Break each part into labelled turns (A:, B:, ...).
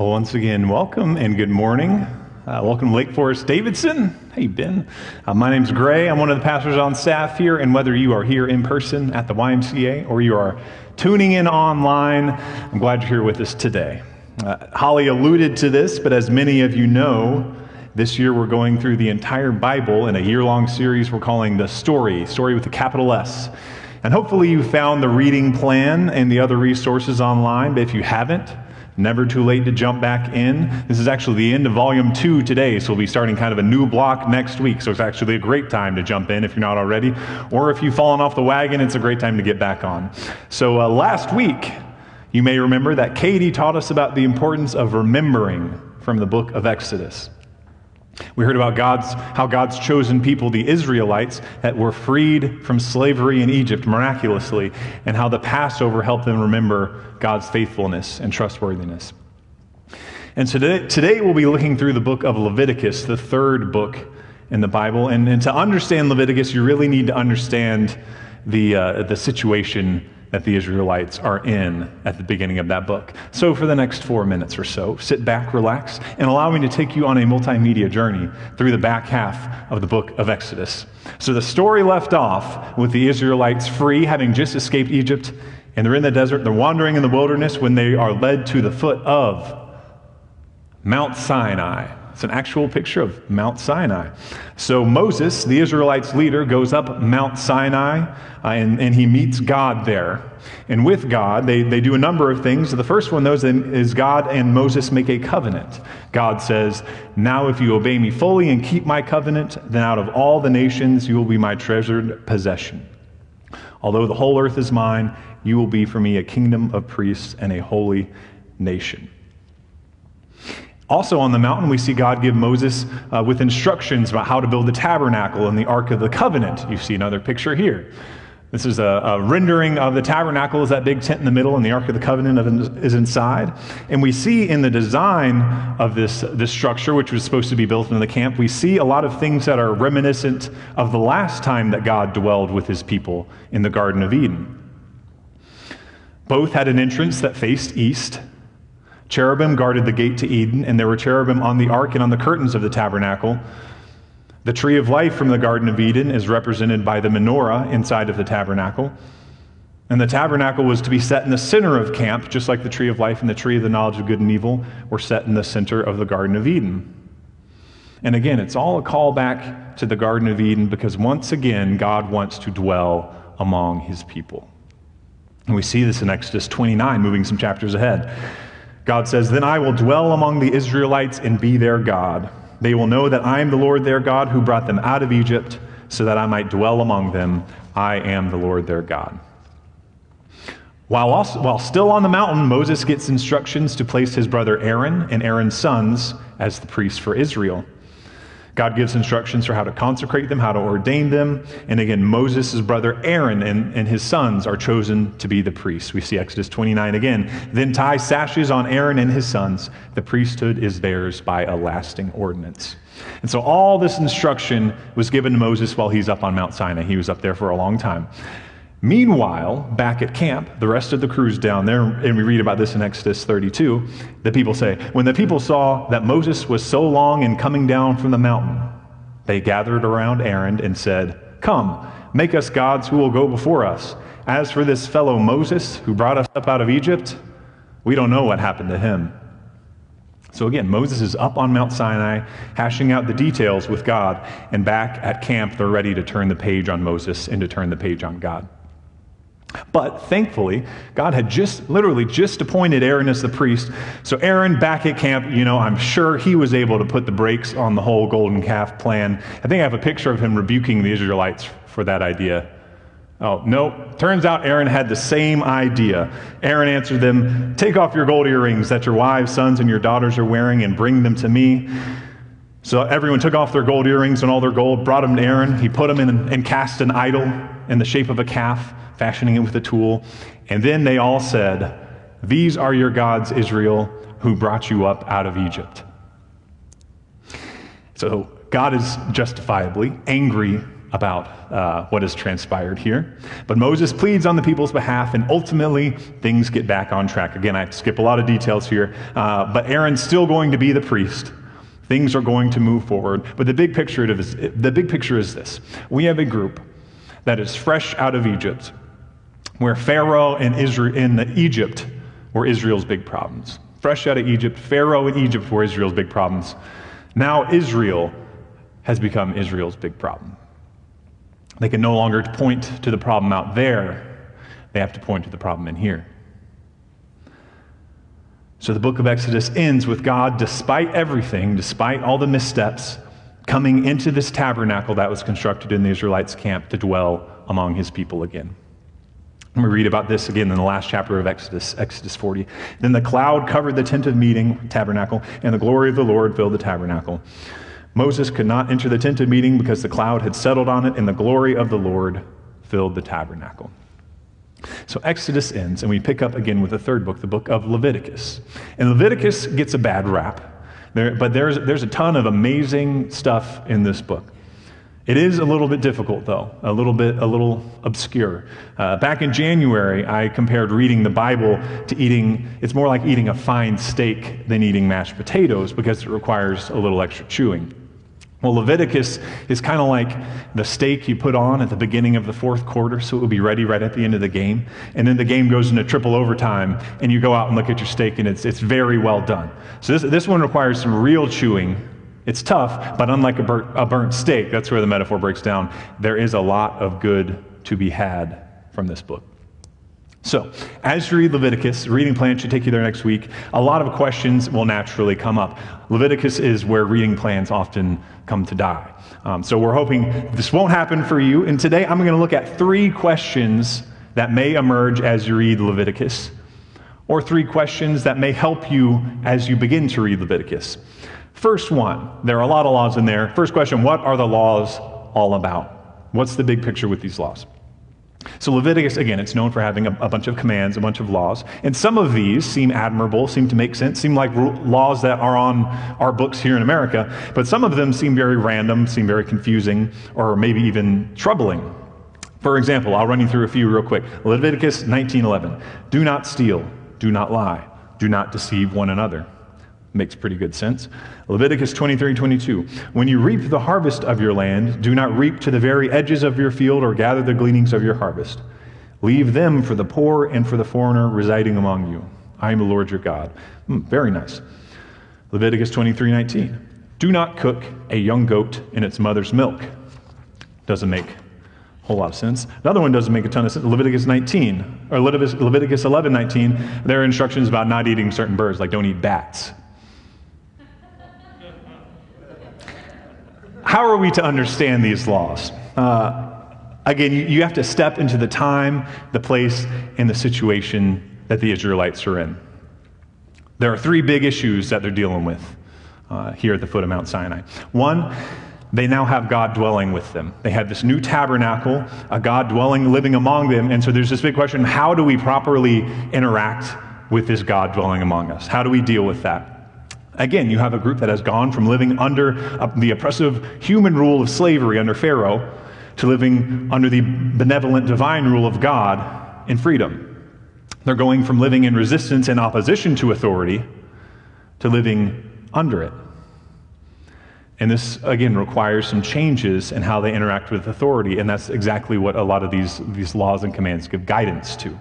A: Well, once again, welcome and good morning. Uh, welcome Lake Forest Davidson. How you been? Uh, my name's Gray. I'm one of the pastors on staff here, and whether you are here in person at the YMCA or you are tuning in online, I'm glad you're here with us today. Uh, Holly alluded to this, but as many of you know, this year we're going through the entire Bible in a year-long series we're calling The Story, Story with a capital S. And hopefully you found the reading plan and the other resources online, but if you haven't, Never too late to jump back in. This is actually the end of volume two today, so we'll be starting kind of a new block next week. So it's actually a great time to jump in if you're not already. Or if you've fallen off the wagon, it's a great time to get back on. So uh, last week, you may remember that Katie taught us about the importance of remembering from the book of Exodus. We heard about God's, how God's chosen people, the Israelites, that were freed from slavery in Egypt miraculously, and how the Passover helped them remember God's faithfulness and trustworthiness. And today, today we'll be looking through the book of Leviticus, the third book in the Bible. And, and to understand Leviticus, you really need to understand the, uh, the situation that the Israelites are in at the beginning of that book. So, for the next four minutes or so, sit back, relax, and allow me to take you on a multimedia journey through the back half of the book of Exodus. So, the story left off with the Israelites free, having just escaped Egypt, and they're in the desert, they're wandering in the wilderness when they are led to the foot of Mount Sinai. It's an actual picture of Mount Sinai. So Moses, the Israelites' leader, goes up Mount Sinai uh, and, and he meets God there. And with God, they, they do a number of things. The first one, though, is God and Moses make a covenant. God says, Now if you obey me fully and keep my covenant, then out of all the nations you will be my treasured possession. Although the whole earth is mine, you will be for me a kingdom of priests and a holy nation. Also on the mountain, we see God give Moses uh, with instructions about how to build the tabernacle and the Ark of the Covenant. You see another picture here. This is a, a, rendering of the tabernacle, is that big tent in the middle, and the Ark of the Covenant is inside. And we see in the design of this, this structure, which was supposed to be built in the camp, we see a lot of things that are reminiscent of the last time that God dwelled with his people in the Garden of Eden. Both had an entrance that faced east, Cherubim guarded the gate to Eden, and there were cherubim on the ark and on the curtains of the tabernacle. The tree of life from the Garden of Eden is represented by the menorah inside of the tabernacle. And the tabernacle was to be set in the center of camp, just like the tree of life and the tree of the knowledge of good and evil were set in the center of the Garden of Eden. And again, it's all a callback to the Garden of Eden because once again, God wants to dwell among his people. And we see this in Exodus 29, moving some chapters ahead. God says, Then I will dwell among the Israelites and be their God. They will know that I am the Lord their God who brought them out of Egypt so that I might dwell among them. I am the Lord their God. While, also, while still on the mountain, Moses gets instructions to place his brother Aaron and Aaron's sons as the priests for Israel. God gives instructions for how to consecrate them, how to ordain them. And again, Moses' brother Aaron and, and his sons are chosen to be the priests. We see Exodus 29 again. Then tie sashes on Aaron and his sons. The priesthood is theirs by a lasting ordinance. And so all this instruction was given to Moses while he's up on Mount Sinai. He was up there for a long time. Meanwhile, back at camp, the rest of the crew's down there, and we read about this in Exodus 32. The people say, When the people saw that Moses was so long in coming down from the mountain, they gathered around Aaron and said, Come, make us gods who will go before us. As for this fellow Moses who brought us up out of Egypt, we don't know what happened to him. So again, Moses is up on Mount Sinai, hashing out the details with God, and back at camp, they're ready to turn the page on Moses and to turn the page on God. But thankfully, God had just literally just appointed Aaron as the priest. So, Aaron back at camp, you know, I'm sure he was able to put the brakes on the whole golden calf plan. I think I have a picture of him rebuking the Israelites for that idea. Oh, no. Turns out Aaron had the same idea. Aaron answered them Take off your gold earrings that your wives, sons, and your daughters are wearing and bring them to me. So everyone took off their gold earrings and all their gold, brought them to Aaron. He put them in and cast an idol in the shape of a calf fashioning it with a tool. And then they all said, These are your gods, Israel, who brought you up out of Egypt. So God is justifiably angry about uh, what has transpired here. But Moses pleads on the people's behalf, and ultimately things get back on track. Again, I skip a lot of details here, uh, but Aaron's still going to be the priest. Things are going to move forward. But the big picture is, the big picture is this we have a group that is fresh out of Egypt, where Pharaoh and Israel in Egypt were Israel's big problems. Fresh out of Egypt, Pharaoh and Egypt were Israel's big problems. Now Israel has become Israel's big problem. They can no longer point to the problem out there, they have to point to the problem in here. So the book of Exodus ends with God, despite everything, despite all the missteps, coming into this tabernacle that was constructed in the Israelites' camp to dwell among his people again. And we read about this again in the last chapter of Exodus, Exodus 40. Then the cloud covered the tent of meeting, tabernacle, and the glory of the Lord filled the tabernacle. Moses could not enter the tent of meeting because the cloud had settled on it, and the glory of the Lord filled the tabernacle. So Exodus ends, and we pick up again with the third book, the book of Leviticus. And Leviticus gets a bad rap, there, but there's, there's a ton of amazing stuff in this book. It is a little bit difficult, though, a little bit, a little obscure. Uh, back in January, I compared reading the Bible to eating, it's more like eating a fine steak than eating mashed potatoes because it requires a little extra chewing. Well, Leviticus is kind of like the steak you put on at the beginning of the fourth quarter, so it will be ready right at the end of the game. And then the game goes into triple overtime, and you go out and look at your steak, and it's, it's very well done. So this, this one requires some real chewing. It's tough, but unlike a burnt, a burnt steak, that's where the metaphor breaks down, there is a lot of good to be had from this book. So, as you read Leviticus, reading plan should take you there next week. A lot of questions will naturally come up. Leviticus is where reading plans often come to die. Um, so, we're hoping this won't happen for you. And today I'm going to look at three questions that may emerge as you read Leviticus, or three questions that may help you as you begin to read Leviticus. First one, there are a lot of laws in there. First question what are the laws all about? What's the big picture with these laws? So, Leviticus, again, it's known for having a, a, bunch of commands, a bunch of laws. And some of these seem admirable, seem to make sense, seem like laws that are on our books here in America. But some of them seem very random, seem very confusing, or maybe even troubling. For example, I'll run you through a few real quick. Leviticus 19:11. Do not steal, do not lie, do not deceive one another. Makes pretty good sense. Leviticus 23 22. When you reap the harvest of your land, do not reap to the very edges of your field or gather the gleanings of your harvest. Leave them for the poor and for the foreigner residing among you. I am the Lord your God. Mm, very nice. Leviticus 23 19. Do not cook a young goat in its mother's milk. Doesn't make a whole lot of sense. Another one doesn't make a ton of sense. Leviticus 19, or Leviticus, Leviticus 11 19, there are instructions about not eating certain birds, like don't eat bats. How are we to understand these laws? Uh, again, you, have to step into the time, the place, and the situation that the Israelites are in. There are three big issues that they're dealing with uh, here at the foot of Mount Sinai. One, they now have God dwelling with them. They have this new tabernacle, a God dwelling, living among them. And so there's this big question how do we properly interact with this God dwelling among us? How do we deal with that? Again, you have a group that has gone from living under uh, the oppressive human rule of slavery under Pharaoh to living under the benevolent divine rule of God in freedom. They're going from living in resistance and opposition to authority to living under it. And this, again, requires some changes in how they interact with authority, and that's exactly what a lot of these, these laws and commands give guidance to.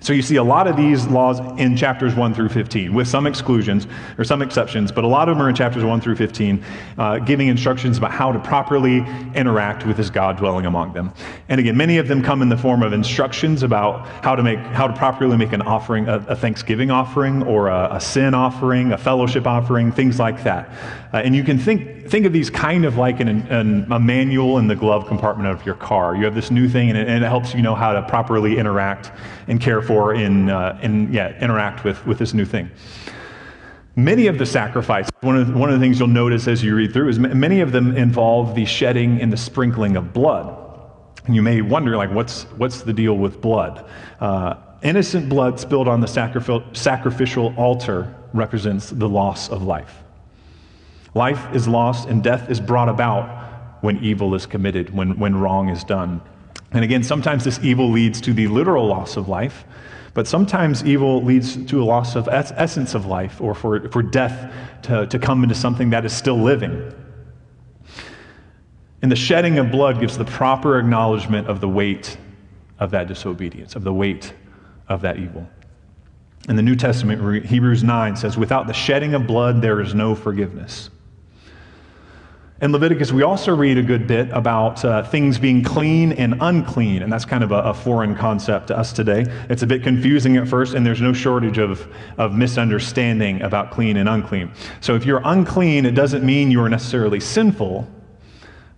A: So you see a lot of these laws in chapters 1 through 15, with some exclusions or some exceptions, but a lot of them are in chapters 1 through 15, uh, giving instructions about how to properly interact with this God dwelling among them. And again, many of them come in the form of instructions about how to make, how to properly make an offering, a, a Thanksgiving offering, or a, a, sin offering, a fellowship offering, things like that. Uh, and you can think, think of these kind of like an, an, a manual in the glove compartment of your car. You have this new thing, and it, and it helps you know how to properly interact and care for and, uh, yeah, interact with, with this new thing. Many of the sacrifices, one of, the, one of the things you'll notice as you read through is many of them involve the shedding and the sprinkling of blood. And you may wonder, like, what's, what's the deal with blood? Uh, innocent blood spilled on the sacrificial altar represents the loss of life. Life is lost and death is brought about when evil is committed, when, when wrong is done. And again, sometimes this evil leads to the literal loss of life, but sometimes evil leads to a loss of es- essence of life or for, for death to, to come into something that is still living. And the shedding of blood gives the proper acknowledgement of the weight of that disobedience, of the weight of that evil. In the New Testament, Hebrews 9 says, Without the shedding of blood, there is no forgiveness. In Leviticus, we also read a good bit about uh, things being clean and unclean, and that's kind of a, a, foreign concept to us today. It's a bit confusing at first, and there's no shortage of, of misunderstanding about clean and unclean. So if you're unclean, it doesn't mean you are necessarily sinful,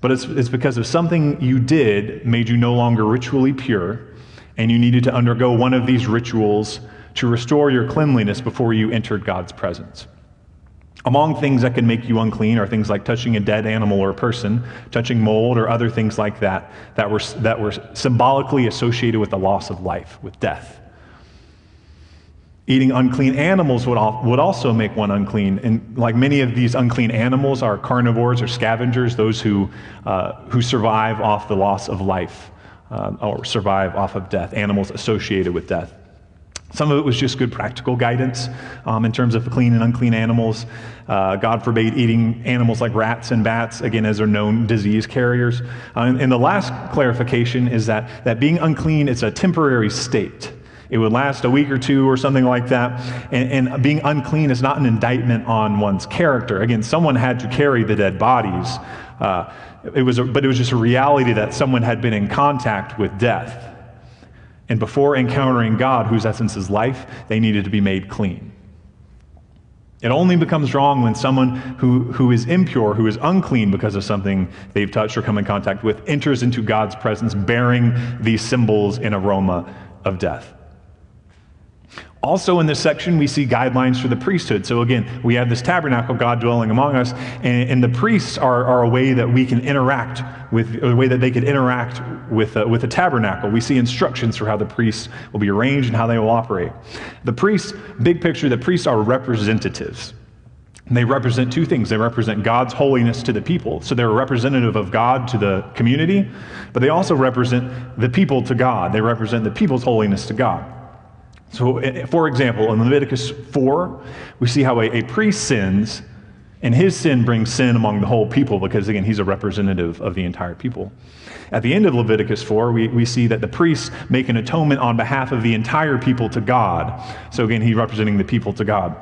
A: but it's, it's because of something you did made you no longer ritually pure, and you needed to undergo one of these rituals to restore your cleanliness before you entered God's presence. Among things that can make you unclean are things like touching a dead animal or a person, touching mold, or other things like that that were, that were symbolically associated with the loss of life, with death. Eating unclean animals would, al- would also make one unclean. And like many of these unclean animals are carnivores or scavengers, those who, uh, who survive off the loss of life uh, or survive off of death, animals associated with death. Some of it was just good practical guidance um, in terms of clean and unclean animals. Uh, God forbade eating animals like rats and bats, again, as they're known disease carriers. Uh, and, and, the last clarification is that, that being unclean is a temporary state. It would last a week or two or something like that. And, and being unclean is not an indictment on one's character. Again, someone had to carry the dead bodies. Uh, it was a, but it was just a reality that someone had been in contact with death. And before encountering God, whose essence is life, they needed to be made clean. It only becomes wrong when someone who, who is impure, who is unclean because of something they've touched or come in contact with, enters into God's presence bearing these symbols and aroma of death. Also, in this section, we see guidelines for the priesthood. So, again, we have this tabernacle, God dwelling among us, and, and the priests are, are, a way that we can interact with, a way that they could interact with, uh, with the tabernacle. We see instructions for how the priests will be arranged and how they will operate. The priests, big picture, the priests are representatives. And they represent two things. They represent God's holiness to the people. So they're a representative of God to the community, but they also represent the people to God. They represent the people's holiness to God. So, eh, for example, in Leviticus 4, we see how a, a, priest sins, and his sin brings sin among the whole people because, again, he's a representative of the entire people. At the end of Leviticus 4, we, we see that the priests make an atonement on behalf of the entire people to God. So, again, he's representing the people to God.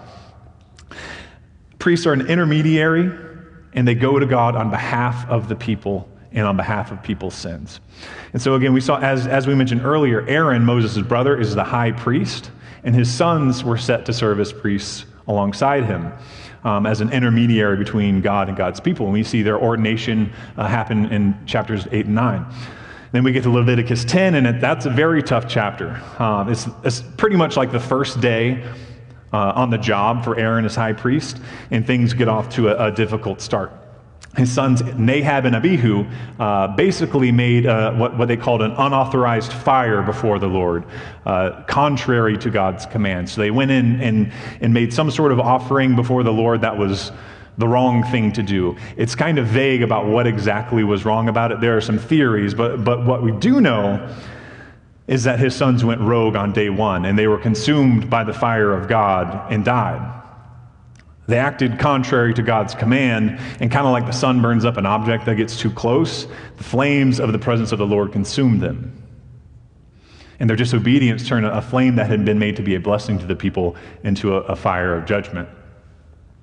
A: Priests are an intermediary, and they go to God on behalf of the people and on behalf of people's sins. And so, again, we saw, as, as we mentioned earlier, Aaron, Moses' brother, is the high priest, and his sons were set to serve as priests alongside him. Um, as an intermediary between God and God's people. And we see their ordination uh, happen in chapters 8 and 9. Then we get to Leviticus 10, and it, that's a very tough chapter. Um, it's, it's, pretty much like the first day uh, on the job for Aaron as high priest, and things get off to a, a difficult start his sons Nadab and Abihu uh, basically made uh, what, what they called an unauthorized fire before the Lord, uh, contrary to God's command. So they went in and, and made some sort of offering before the Lord that was the wrong thing to do. It's kind of vague about what exactly was wrong about it. There are some theories, but, but what we do know is that his sons went rogue on day one and they were consumed by the fire of God and died. They acted contrary to God's command, and kind of like the sun burns up an object that gets too close, the flames of the presence of the Lord consumed them. And their disobedience turned a flame that had been made to be a blessing to the people into a, a fire of judgment.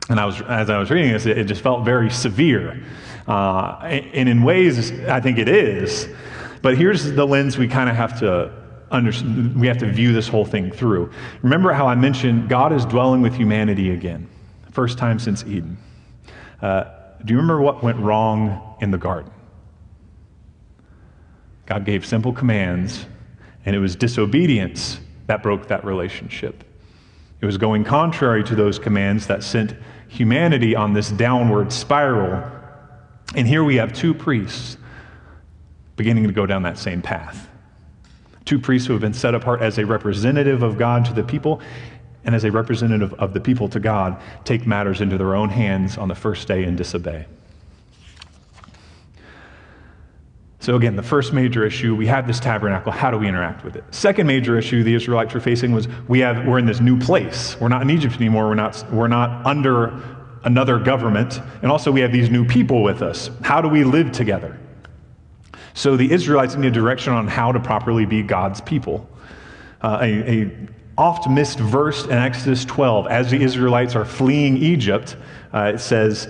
A: And I was, as I was reading this, it, it just felt very severe. Uh, and in ways, I think it is. But here's the lens we kind of have to understand. We have to view this whole thing through. Remember how I mentioned God is dwelling with humanity again first time since Eden. Uh, do you remember what went wrong in the garden? God gave simple commands, and it was disobedience that broke that relationship. It was going contrary to those commands that sent humanity on this downward spiral. And here we have two priests beginning to go down that same path. Two priests who have been set apart as a representative of God to the people, and as a representative of the people to God, take matters into their own hands on the first day and disobey. So, again, the first major issue we have this tabernacle. How do we interact with it? Second major issue the Israelites were facing was we have, we're in this new place. We're not in Egypt anymore. We're not, we're not under another government. And also, we have these new people with us. How do we live together? So, the Israelites need a direction on how to properly be God's people. Uh, a, a oft missed verse in Exodus 12, as the Israelites are fleeing Egypt, uh, it says,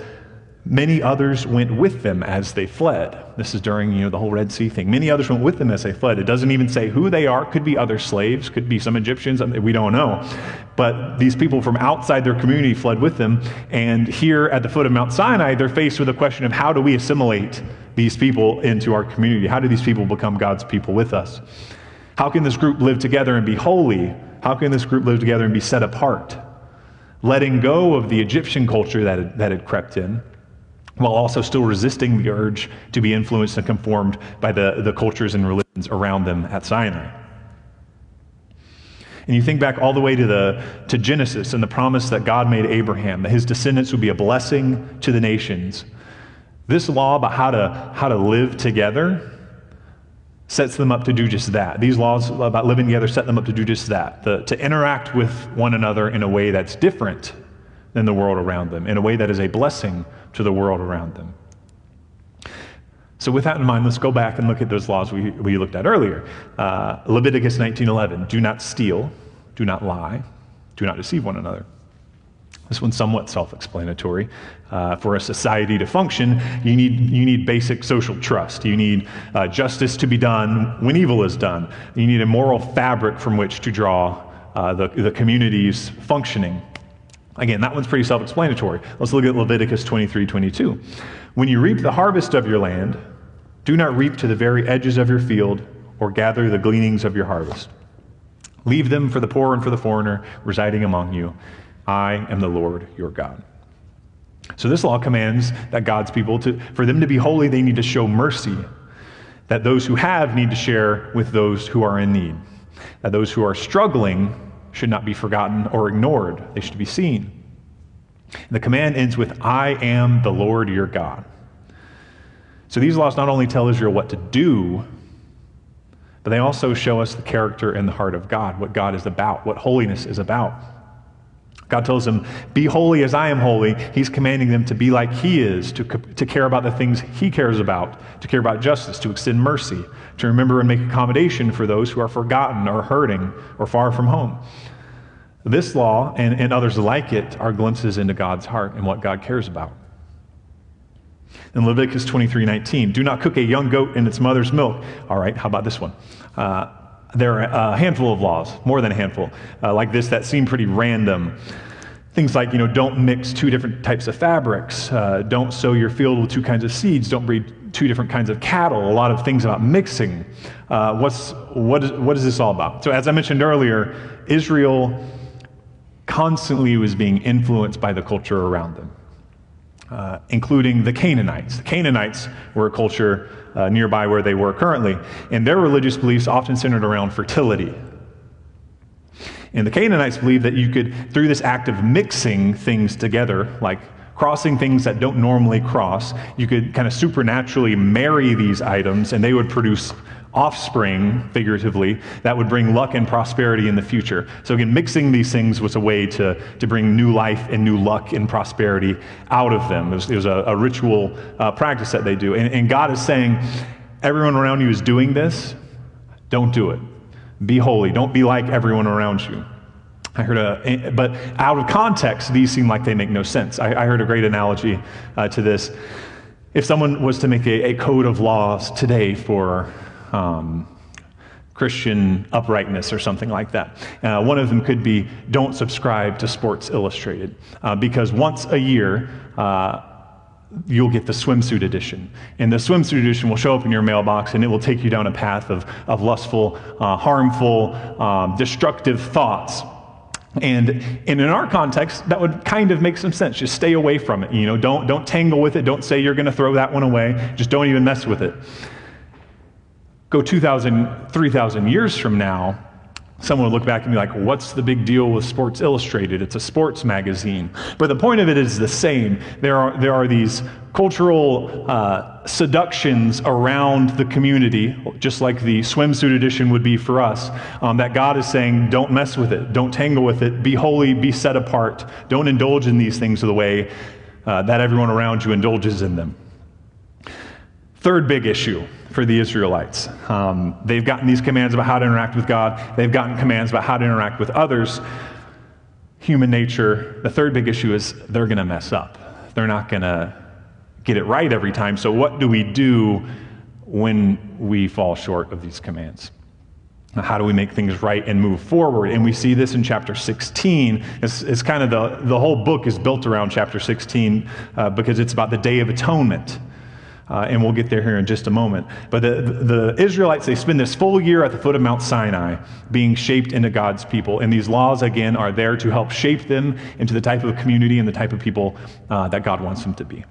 A: Many others went with them as they fled. This is during you know, the whole Red Sea thing. Many others went with them as they fled. It doesn't even say who they are. Could be other slaves, could be some Egyptians. We don't know. But these people from outside their community fled with them. And here at the foot of Mount Sinai, they're faced with the question of how do we assimilate these people into our community? How do these people become God's people with us? How can this group live together and be holy? How can this group live together and be set apart? Letting go of the Egyptian culture that had, that had crept in while also still resisting the urge to be influenced and conformed by the, the cultures and religions around them at Sinai. And you think back all the way to, the, to Genesis and the promise that God made Abraham, that his descendants would be a blessing to the nations. This law about how to, how to live together sets them up to do just that. These laws about living together set them up to do just that, the, to interact with one another in a way that's different than the world around them, in a way that is a blessing to the world around them. So, with that in mind, let's go back and look at those laws we, we looked at earlier. Uh, Leviticus 19:11: Do not steal, do not lie, do not deceive one another. This one's somewhat self-explanatory. Uh, for a society to function, you need you need basic social trust. You need uh, justice to be done when evil is done. You need a moral fabric from which to draw uh, the, the community's functioning. Again, that one's pretty self explanatory. Let's look at Leviticus 23 22. When you reap the harvest of your land, do not reap to the very edges of your field or gather the gleanings of your harvest. Leave them for the poor and for the foreigner residing among you. I am the Lord your God. So this law commands that God's people, to, for them to be holy, they need to show mercy. That those who have need to share with those who are in need. That those who are struggling should not be forgotten or ignored, they should be seen. And The command ends with, I am the Lord your God. So these laws not only tell Israel what to do, but they also show us the character and the heart of God, what God is about, what holiness is about. God tells them, Be holy as I am holy. He's commanding them to be like He is, to, to care about the things He cares about, to care about justice, to extend mercy, to remember and make accommodation for those who are forgotten or hurting or far from home. This law and, and others like it are glimpses into God's heart and what God cares about. In Leviticus 23 19, do not cook a young goat in its mother's milk. All right, how about this one? Uh, there are a handful of laws, more than a handful, uh, like this that seem pretty random. Things like, you know, don't mix two different types of fabrics, uh, don't sow your field with two kinds of seeds, don't breed two different kinds of cattle, a lot of things about mixing. Uh, what's, what, is, what is this all about? So, as I mentioned earlier, Israel constantly was being influenced by the culture around them, uh, including the Canaanites. The Canaanites were a culture uh, nearby where they were currently, and their religious beliefs often centered around fertility. And the Canaanites believed that you could, through this act of mixing things together, like crossing things that don't normally cross, you could kind of supernaturally marry these items and they would produce offspring, figuratively, that would bring luck and prosperity in the future. So, again, mixing these things was a way to, to bring new life and new luck and prosperity out of them. It was, it was a, a, ritual uh, practice that they do. And, and God is saying, everyone around you is doing this, don't do it. Be holy. Don't be like everyone around you. I heard a, but out of context, these seem like they make no sense. I, I heard a great analogy uh, to this. If someone was to make a, a code of laws today for um, Christian uprightness or something like that. Uh, one of them could be don't subscribe to Sports Illustrated uh, because once a year, uh, you'll get the swimsuit edition. And the swimsuit edition will show up in your mailbox and it will take you down a path of, of lustful, uh, harmful, um, destructive thoughts. And, and in our context, that would kind of make some sense. Just stay away from it. You know, don't, don't tangle with it. Don't say you're going to throw that one away. Just don't even mess with it. Go 2,000, 3,000 years from now, Someone would look back and be like, what's the big deal with Sports Illustrated? It's a sports magazine. But the point of it is the same. There are, there are these cultural uh, seductions around the community, just like the swimsuit edition would be for us, um, that God is saying, don't mess with it, don't tangle with it, be holy, be set apart, don't indulge in these things the way uh, that everyone around you indulges in them. Third big issue for the Israelites. Um, they've gotten these commands about how to interact with God, they've gotten commands about how to interact with others. Human nature, the third big issue is they're going to mess up. They're not going to get it right every time. So, what do we do when we fall short of these commands? How do we make things right and move forward? And we see this in chapter 16. It's, it's kind of the, the whole book is built around chapter 16 uh, because it's about the Day of Atonement. Uh, and we'll get there here in just a moment. But the, the Israelites, they spend this full year at the foot of Mount Sinai being shaped into God's people. And these laws, again, are there to help shape them into the type of community and the type of people uh, that God wants them to be.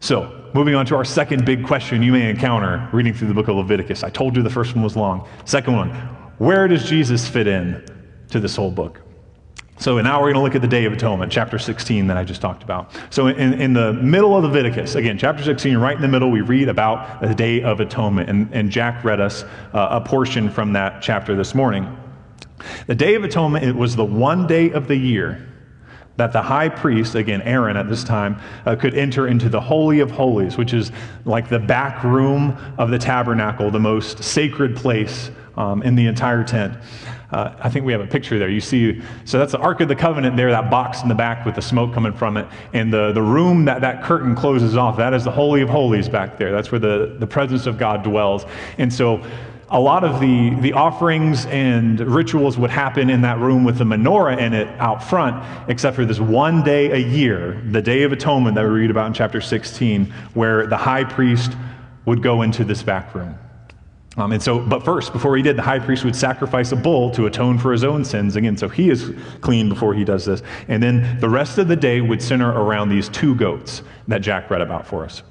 A: So, moving on to our second big question you may encounter reading through the book of Leviticus. I told you the first one was long. Second one, where does Jesus fit in to this whole book? So now we're going to look at the Day of Atonement, chapter 16 that I just talked about. So in, in the middle of Leviticus, again, chapter 16, right in the middle, we read about the Day of Atonement. And, and Jack read us uh, a portion from that chapter this morning. The Day of Atonement it was the one day of the year that the high priest, again, Aaron at this time, uh, could enter into the Holy of Holies, which is like the back room of the tabernacle, the most sacred place um, in the entire tent. Uh, I think we have a picture there. You see, so that's the Ark of the Covenant there, that box in the back with the smoke coming from it. And the, the room that that curtain closes off, that is the Holy of Holies back there. That's where the, the presence of God dwells. And so a lot of the, the offerings and rituals would happen in that room with the menorah in it out front, except for this one day a year, the Day of Atonement that we read about in chapter 16, where the high priest would go into this back room. Um, and so, but first, before he did, the high priest would sacrifice a bull to atone for his own sins. Again, so he is clean before he does this. And then the rest of the day would center around these two goats that Jack read about for us.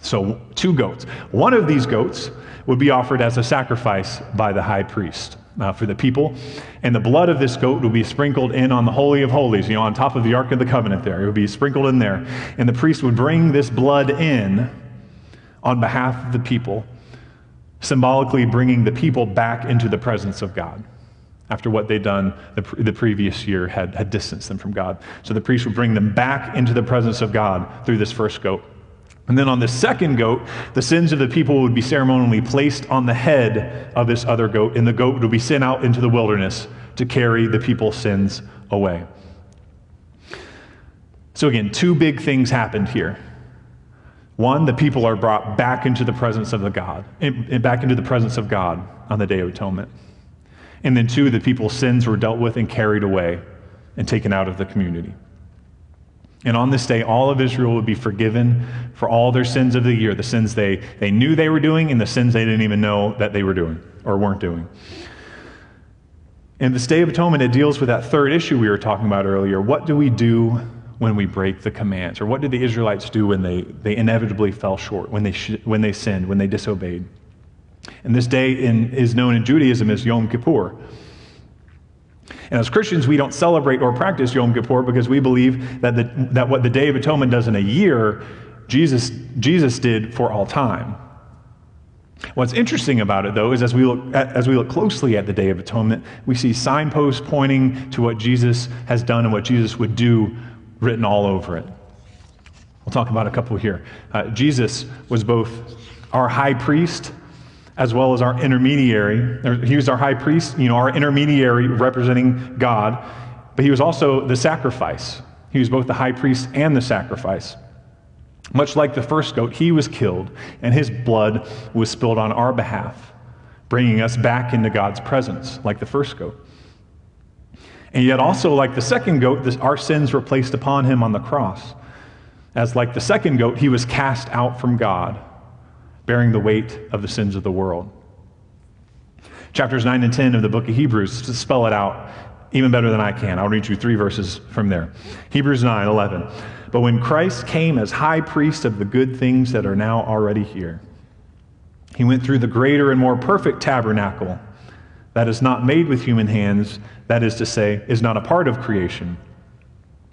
A: So, two goats. One of these goats would be offered as a sacrifice by the high priest. Uh, for the people. And the blood of this goat would be sprinkled in on the Holy of Holies, you know, on top of the Ark of the Covenant there. It would be sprinkled in there. And the priest would bring this blood in on behalf of the people symbolically bringing the people back into the presence of God after what they'd done the, the previous year had, had distanced them from God. So the priest would bring them back into the presence of God through this first goat. And then on the second goat, the sins of the people would be ceremonially placed on the head of this other goat, and the goat would be sent out into the wilderness to carry the people's sins away. So, again, two big things happened here. One, the people are brought back into the presence of the God, and back into the presence of God on the Day of Atonement. And then two, the people's sins were dealt with and carried away and taken out of the community. And on this day, all of Israel would be forgiven for all their sins of the year, the sins they, they knew they were doing and the sins they didn't even know that they were doing or weren't doing. And this Day of Atonement, it deals with that third issue we were talking about earlier. What do we do when we break the commands? Or what did the Israelites do when they, they inevitably fell short, when they, sh- when they sinned, when they disobeyed? And this day in, is known in Judaism as Yom Kippur. And as Christians, we don't celebrate or practice Yom Kippur because we believe that, the, that what the Day of Atonement does in a year, Jesus, Jesus did for all time. What's interesting about it, though, is as we, look, as we look closely at the Day of Atonement, we see signposts pointing to what Jesus has done and what Jesus would do written all over it. We'll talk about a couple here. Uh, Jesus was both our high priest as well as our intermediary. He was our high priest, you know, our intermediary representing God, but he was also the sacrifice. He was both the high priest and the sacrifice. Much like the first goat, he was killed, and his blood was spilled on our behalf, bringing us back into God's presence, like the first goat. And yet, also, like the second goat, this, our sins were placed upon him on the cross. As like the second goat, he was cast out from God, bearing the weight of the sins of the world. Chapters 9 and 10 of the book of Hebrews to spell it out even better than I can. I'll read you three verses from there. Hebrews 9 11. But when Christ came as high priest of the good things that are now already here, he went through the greater and more perfect tabernacle that is not made with human hands, that is to say, is not a part of creation.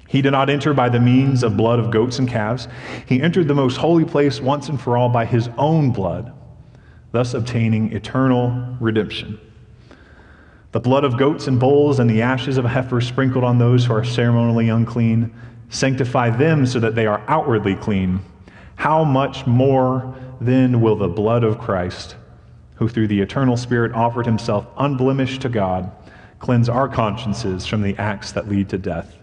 A: He did not enter by the means of blood of goats and calves. He entered the most holy place once and for all by his own blood, thus obtaining eternal redemption. The blood of goats and bulls and the ashes of a heifer sprinkled on those who are ceremonially unclean sanctify them so that they are outwardly clean. How much more then will the blood of Christ, who through the eternal Spirit offered himself unblemished to God, cleanse our consciences from the acts that lead to death?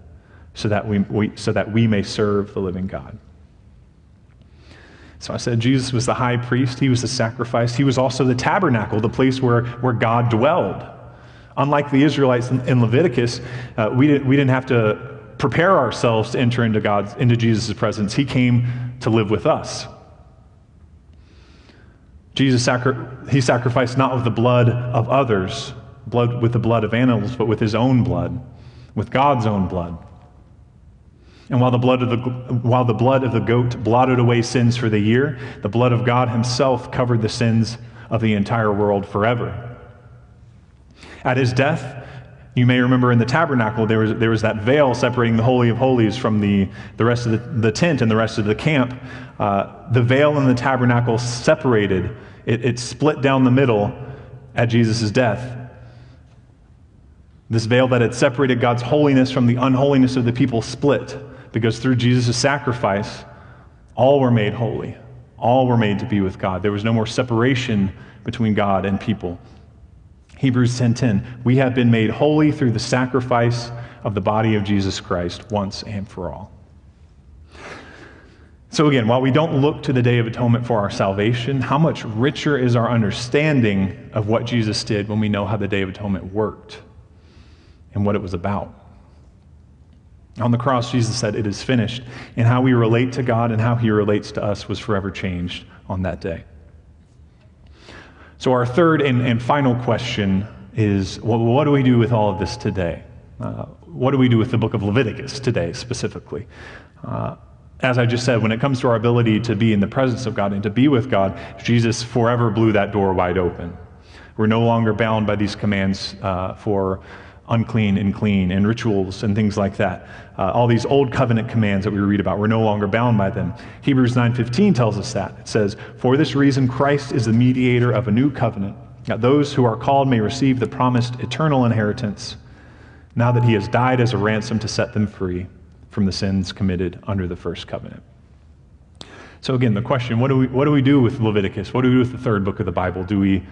A: so that we, we, so that we may serve the living God. So I said Jesus was the high priest, he was the sacrifice, he was also the tabernacle, the place where, where God dwelled. Unlike the Israelites in, in Leviticus, uh, we, didn't, we didn't have to prepare ourselves to enter into God's into Jesus' presence. He came to live with us. Jesus he sacrificed not with the blood of others, blood with the blood of animals, but with his own blood, with God's own blood. And while the, blood of the, while the blood of the goat blotted away sins for the year, the blood of God himself covered the sins of the entire world forever. At his death, you may remember in the tabernacle, there was, there was that veil separating the Holy of Holies from the, the rest of the, the tent and the rest of the camp. Uh, the veil in the tabernacle separated, it, it split down the middle at Jesus' death. This veil that had separated God's holiness from the unholiness of the people split because through Jesus' sacrifice, all were made holy. All were made to be with God. There was no more separation between God and people. Hebrews 10:10, we have been made holy through the sacrifice of the body of Jesus Christ once and for all. So again, while we don't look to the day of atonement for our salvation, how much richer is our understanding of what Jesus did when we know how the day of atonement worked and what it was about? On the cross, Jesus said, It is finished. And how we relate to God and how He relates to us was forever changed on that day. So, our third and, and final question is well, what do we do with all of this today? Uh, what do we do with the book of Leviticus today, specifically? Uh, as I just said, when it comes to our ability to be in the presence of God and to be with God, Jesus forever blew that door wide open. We're no longer bound by these commands uh, for unclean and clean and rituals and things like that. Uh, all these old covenant commands that we read about, we're no longer bound by them. Hebrews 9:15 tells us that. It says, "For this reason Christ is the mediator of a new covenant, that those who are called may receive the promised eternal inheritance, now that he has died as a ransom to set them free from the sins committed under the first covenant." So again, the question, what do we what do we do with Leviticus? What do we do with the third book of the Bible? Do we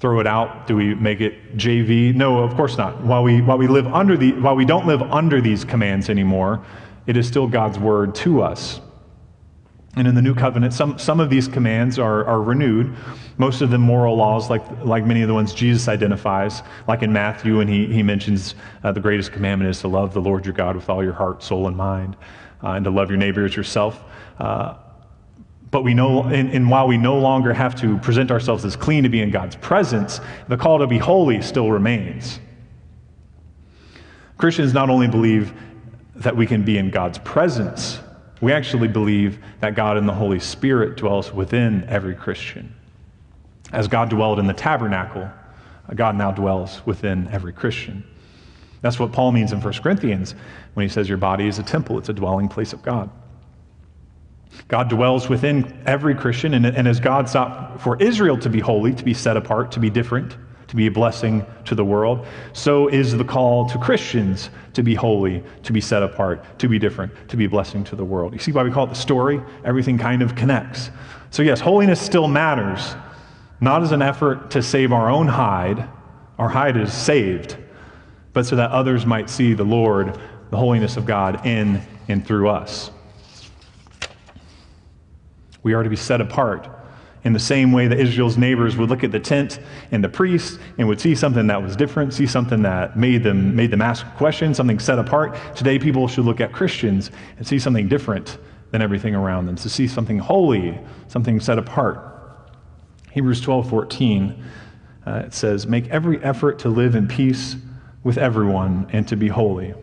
A: throw it out? Do we make it JV? No, of course not. While we, while we, live under the, while we don't live under these commands anymore, it is still God's word to us. And in the new covenant, some, some of these commands are, are renewed. Most of them moral laws, like, like many of the ones Jesus identifies, like in Matthew, when he, he mentions uh, the greatest commandment is to love the Lord your God with all your heart, soul, and mind, uh, and to love your neighbor as yourself. Uh, but we know, and, and, while we no longer have to present ourselves as clean to be in God's presence, the call to be holy still remains. Christians not only believe that we can be in God's presence, we actually believe that God and the Holy Spirit dwells within every Christian. As God dwelled in the tabernacle, God now dwells within every Christian. That's what Paul means in 1 Corinthians when he says your body is a temple, it's a dwelling place of God. God dwells within every Christian, and, and as God sought for Israel to be holy, to be set apart, to be different, to be a blessing to the world, so is the call to Christians to be holy, to be set apart, to be different, to be a blessing to the world. You see why we call it the story? Everything kind of connects. So, yes, holiness still matters, not as an effort to save our own hide, our hide is saved, but so that others might see the Lord, the holiness of God in and through us. We are to be set apart in the same way that Israel's neighbors would look at the tent and the priest and would see something that was different, see something that made them, made them ask questions, something set apart. Today, people should look at Christians and see something different than everything around them, to see something holy, something set apart. Hebrews 12 14, uh, it says, Make every effort to live in peace with everyone and to be holy.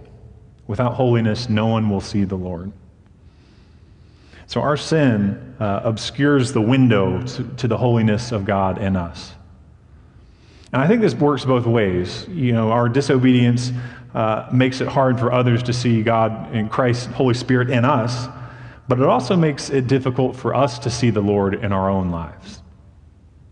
A: Without holiness, no one will see the Lord. So our sin uh, obscures the window to, to the holiness of God in us. And I think this works both ways. You know, our disobedience uh, makes it hard for others to see God and Christ, Holy Spirit in us, but it also makes it difficult for us to see the Lord in our own lives.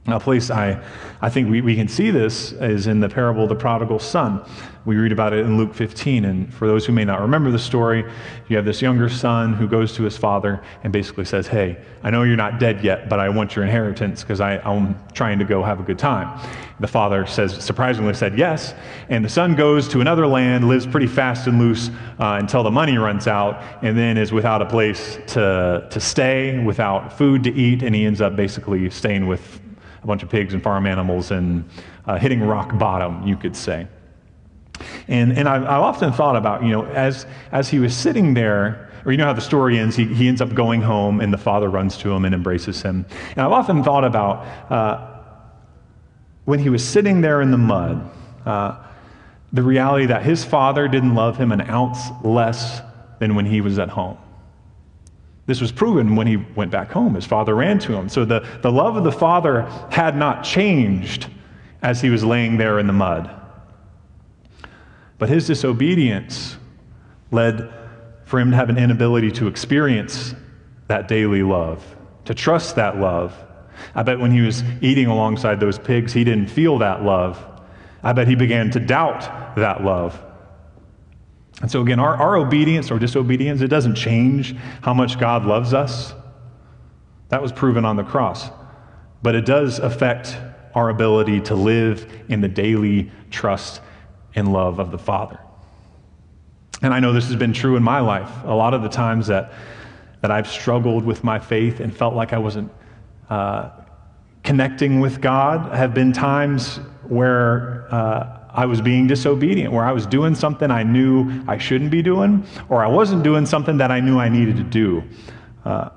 A: Now a place I, I think we, we can see this is in the parable of the prodigal son. We read about it in Luke 15. And for those who may not remember the story, you have this younger son who goes to his father and basically says, Hey, I know you're not dead yet, but I want your inheritance because I'm trying to go have a good time. The father says, surprisingly said yes. And the son goes to another land, lives pretty fast and loose uh, until the money runs out, and then is without a place to, to stay, without food to eat, and he ends up basically staying with a bunch of pigs and farm animals and uh, hitting rock bottom, you could say. And, and I've, I've, often thought about, you know, as, as he was sitting there, or you know how the story ends, he, he ends up going home and the father runs to him and embraces him. And I've often thought about uh, when he was sitting there in the mud, uh, the reality that his father didn't love him an ounce less than when he was at home. This was proven when he went back home. His father ran to him. So the, the love of the father had not changed as he was laying there in the mud. But his disobedience led for him to have an inability to experience that daily love, to trust that love. I bet when he was eating alongside those pigs, he didn't feel that love. I bet he began to doubt that love. And so, again, our, our obedience or disobedience, it doesn't change how much God loves us. That was proven on the cross. But it does affect our ability to live in the daily trust and love of the Father. And I know this has been true in my life. A lot of the times that, that I've struggled with my faith and felt like I wasn't uh, connecting with God have been times where uh, I was being disobedient, where I was doing something I knew I shouldn't be doing, or I wasn't doing something that I knew I needed to do. Uh,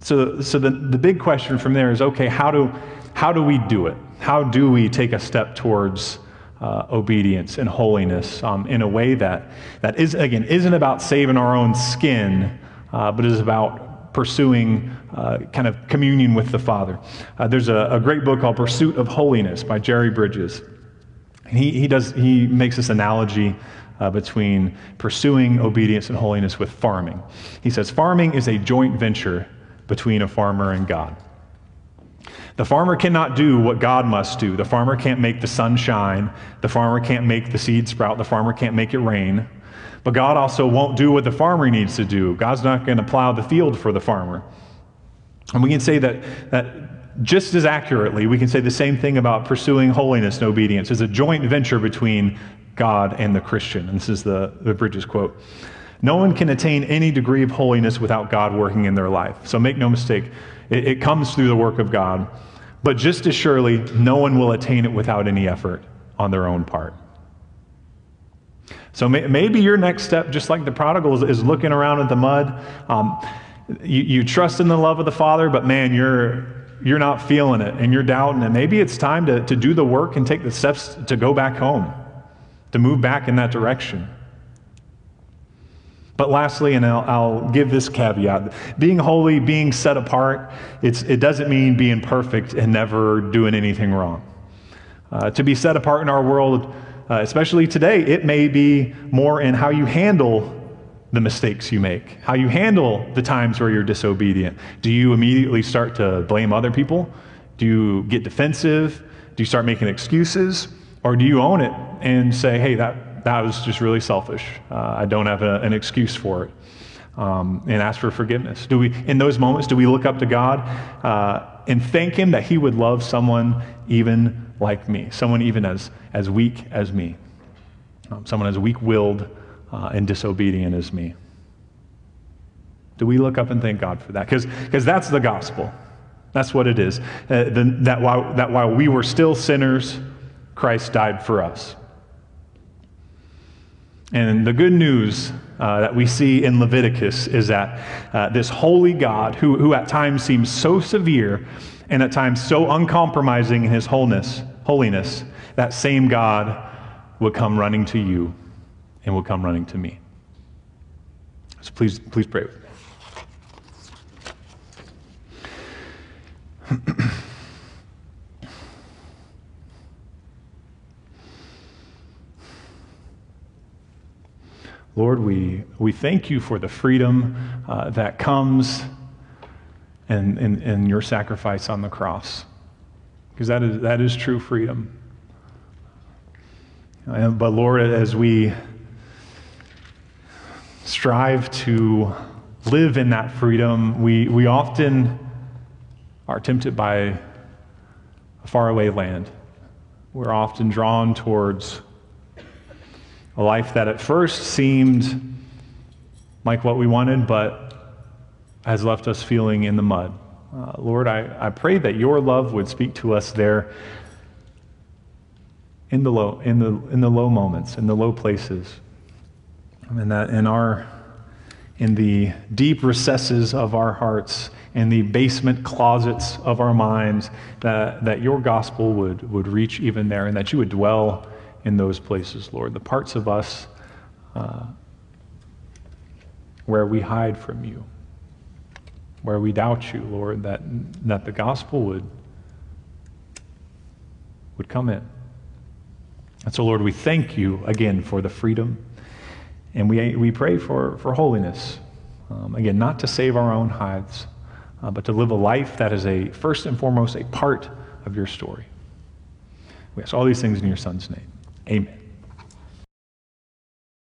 A: so, so the, the big question from there is okay, how do, how do we do it? How do we take a step towards uh, obedience and holiness um, in a way that, that is, again, isn't about saving our own skin, uh, but is about pursuing uh, kind of communion with the Father. Uh, there's a, a, great book called Pursuit of Holiness by Jerry Bridges. He, he, does, he makes this analogy uh, between pursuing obedience and holiness with farming. He says, Farming is a joint venture between a farmer and God. The farmer cannot do what God must do. The farmer can't make the sun shine. The farmer can't make the seed sprout. The farmer can't make it rain. But God also won't do what the farmer needs to do. God's not going to plow the field for the farmer. And we can say that, that just as accurately, we can say the same thing about pursuing holiness and obedience. It's a joint venture between God and the Christian. And this is the, the Bridges quote. No one can attain any degree of holiness without God working in their life. So make no mistake, it, it comes through the work of God. But just as surely, no one will attain it without any effort on their own part. So may, maybe your next step, just like the prodigal, is, is looking around at the mud. Um, you, you trust in the love of the Father, but man, you're you're not feeling it and you're doubting it, maybe it's time to, to do the work and take the steps to go back home, to move back in that direction. But lastly, and I'll, I'll, give this caveat being holy, being set apart, it doesn't mean being perfect and never doing anything wrong. Uh, to be set apart in our world, uh, especially today, it may be more in how you handle the mistakes you make, how you handle the times where you're disobedient. Do you immediately start to blame other people? Do you get defensive? Do you start making excuses? Or do you own it and say, hey, that, that was just really selfish. Uh, I don't have a, an excuse for it. Um, and ask for forgiveness. Do we, in those moments, do we look up to God uh, and thank Him that He would love someone even like me, someone even as, as weak as me, um, someone as weak willed uh, and disobedient as me? Do we look up and thank God for that? Because that's the gospel. That's what it is. Uh, the, that, while, that while we were still sinners, Christ died for us. And the good news uh, that we see in Leviticus is that uh, this holy God, who, who at times seems so severe and at times so uncompromising in his wholeness, holiness, that same God will come running to you and will come running to me. So please, please pray with me. Lord, we, we thank you for the freedom uh, that comes in, in, in your sacrifice on the cross, because that is, that is true freedom. But Lord, as we strive to live in that freedom, we, we often are tempted by a faraway land. We're often drawn towards a life that at first seemed like what we wanted, but has left us feeling in the mud. Uh, Lord, I, I pray that your love would speak to us there in the low, in the, in the low moments, in the low places. And that in our in the deep recesses of our hearts, in the basement closets of our minds, that, that your gospel would, would reach even there and that you would dwell in those places, Lord. The parts of us uh, where we hide from you, where we doubt you, Lord, that, that the gospel would, would come in. And so, Lord, we thank you again for the freedom. And we, we pray for, for holiness. Um, again, not to save our own hides, uh, but to live a life that is a first and foremost a part of your story. We ask all these things in your Son's name. Amen.